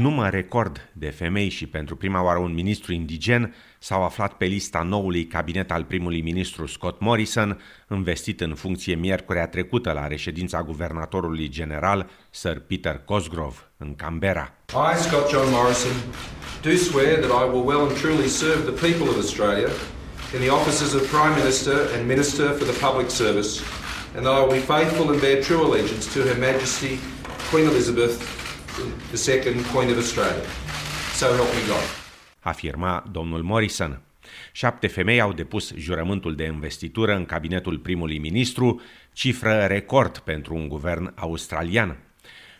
număr record de femei și pentru prima oară un ministru indigen s-au aflat pe lista noului cabinet al primului ministru Scott Morrison, investit în funcție miercurea trecută la reședința guvernatorului general Sir Peter Cosgrove în Canberra. I, Scott John Morrison, do swear that I will well and truly serve the people of Australia in the offices of Prime Minister and Minister for the Public Service, and that I will be faithful and bear true allegiance to Her Majesty Queen Elizabeth II, Queen of Australia. So help me God. Afirma domnul Morrison. Șapte femei au depus jurământul de investitură în cabinetul primului ministru, cifră record pentru un guvern australian.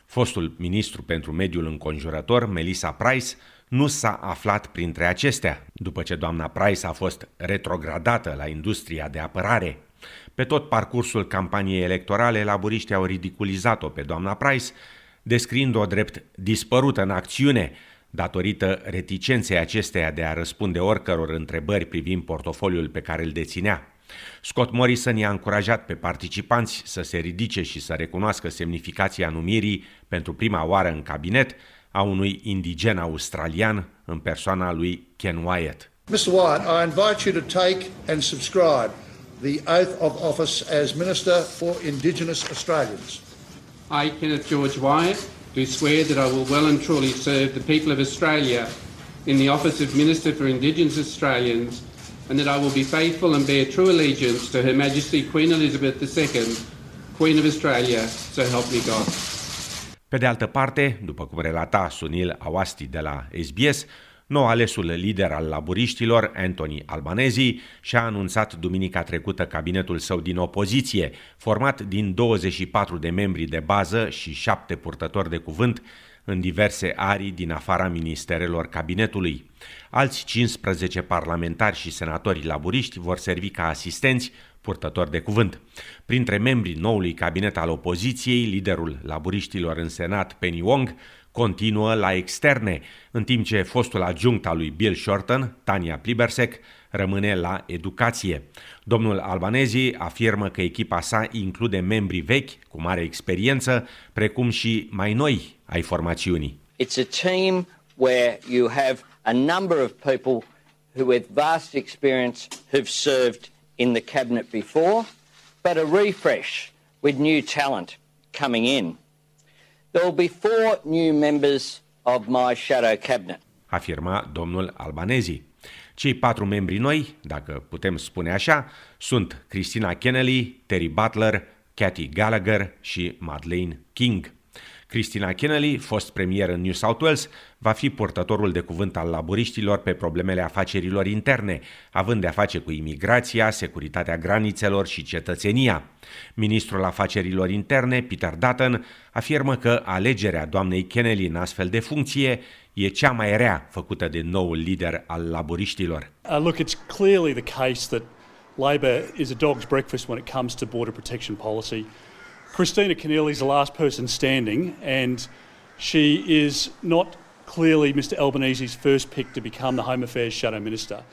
Fostul ministru pentru mediul înconjurător, Melissa Price, nu s-a aflat printre acestea, după ce doamna Price a fost retrogradată la industria de apărare. Pe tot parcursul campaniei electorale, laburiștii au ridiculizat-o pe doamna Price, descriind-o drept dispărută în acțiune, datorită reticenței acesteia de a răspunde oricăror întrebări privind portofoliul pe care îl deținea. Scott Morrison i-a încurajat pe participanți să se ridice și să recunoască semnificația numirii pentru prima oară în cabinet a unui indigen australian în persoana lui Ken Wyatt. Mr Wyatt, I invite you to take and subscribe the oath of office as Minister for Indigenous Australians. I, Kenneth George Wyatt, do swear that I will well and truly serve the people of Australia in the office of Minister for Indigenous Australians and that I will be faithful and bear true allegiance to Her Majesty Queen Elizabeth II, Queen of Australia, so help me God. Pe de altă parte, după cum relata Sunil Awasti de la SBS, nou alesul lider al laburiștilor, Anthony Albanezi, și-a anunțat duminica trecută cabinetul său din opoziție, format din 24 de membri de bază și șapte purtători de cuvânt, în diverse arii din afara ministerelor cabinetului. Alți 15 parlamentari și senatori laburiști vor servi ca asistenți, purtători de cuvânt. Printre membrii noului cabinet al opoziției, liderul laburiștilor în Senat, Penny Wong, continuă la externe, în timp ce fostul adjunct al lui Bill Shorten, Tania Plibersek, rămâne la educație. Domnul Albanezi afirmă că echipa sa include membri vechi cu mare experiență, precum și mai noi ai formațiunii. It's a team where you have a number of people who with vast experience have served in the cabinet before, but a refresh with new talent coming in. There will be four new members of my shadow cabinet. Afirma domnul Albanezi. Cei patru membri noi, dacă putem spune așa, sunt Christina Kennelly, Terry Butler, Cathy Gallagher și Madeleine King. Christina Kennelly, fost premier în New South Wales, va fi purtătorul de cuvânt al laburiștilor pe problemele afacerilor interne, având de-a face cu imigrația, securitatea granițelor și cetățenia. Ministrul afacerilor interne, Peter Dutton, afirmă că alegerea doamnei Kennelly în astfel de funcție e cea mai rea făcută de noul lider al laburiștilor. Uh, look, it's clearly the case that Labor is a dog's breakfast when it comes to border protection policy. Christina Keneally is the last person standing, and she is not clearly Mr Albanese's first pick to become the Home Affairs Shadow Minister.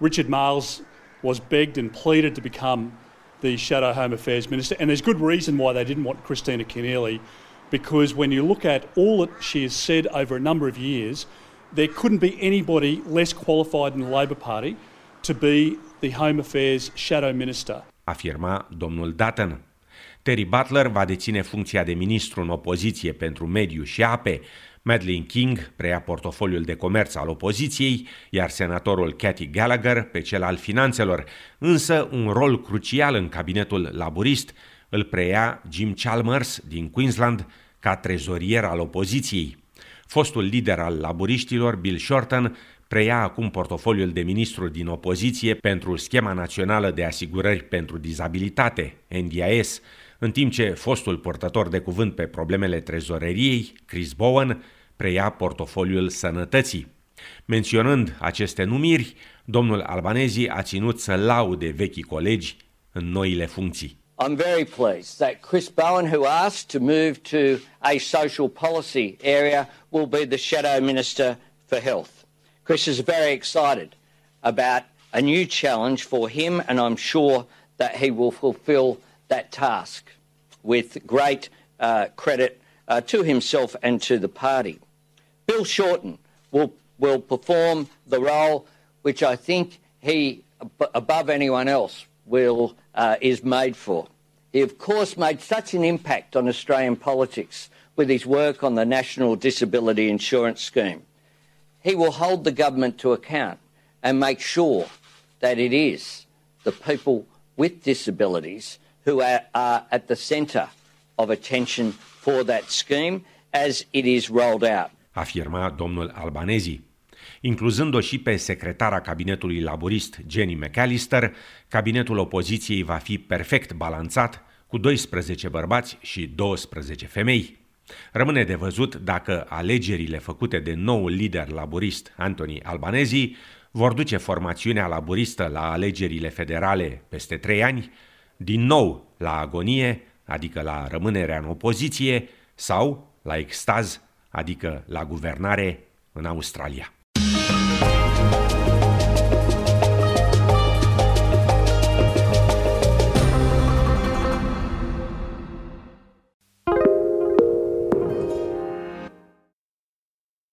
Richard Miles was begged and pleaded to become the Shadow Home Affairs Minister, and there's good reason why they didn't want Christina Keneally, because when you look at all that she has said over a number of years, there couldn't be anybody less qualified in the Labor Party to be the Home Affairs Shadow Minister. Afirma domnul Dutton. Terry Butler va deține funcția de ministru în opoziție pentru mediu și ape, Madeleine King preia portofoliul de comerț al opoziției, iar senatorul Cathy Gallagher pe cel al finanțelor, însă un rol crucial în cabinetul laburist îl preia Jim Chalmers din Queensland ca trezorier al opoziției. Fostul lider al laburiștilor, Bill Shorten, preia acum portofoliul de ministru din opoziție pentru Schema Națională de Asigurări pentru Dizabilitate, NDIS, în timp ce fostul purtător de cuvânt pe problemele trezoreriei, Chris Bowen, preia portofoliul sănătății. Menționând aceste numiri, domnul Albanezi a ținut să laude vechii colegi în noile funcții. I'm very pleased that Chris Bowen, who asked to move to a social policy area, will be the Shadow Minister for Health. Chris is very excited about a new challenge for him, and I'm sure that he will fulfill that task with great uh, credit uh, to himself and to the party. Bill Shorten will, will perform the role which I think he, above anyone else, will, uh, is made for. He, of course, made such an impact on Australian politics with his work on the National Disability Insurance Scheme. He will hold the government to account and make sure that it is the people with disabilities who are, are at the centre of attention for that scheme as it is rolled out. Afirma domnul Albanezi. Incluzând-o și pe secretara cabinetului laborist Jenny McAllister, cabinetul opoziției va fi perfect balanțat cu 12 bărbați și 12 femei. Rămâne de văzut dacă alegerile făcute de noul lider laborist Anthony Albanezi vor duce formațiunea laboristă la alegerile federale peste trei ani, din nou la agonie, adică la rămânerea în opoziție, sau la extaz, adică la guvernare în Australia.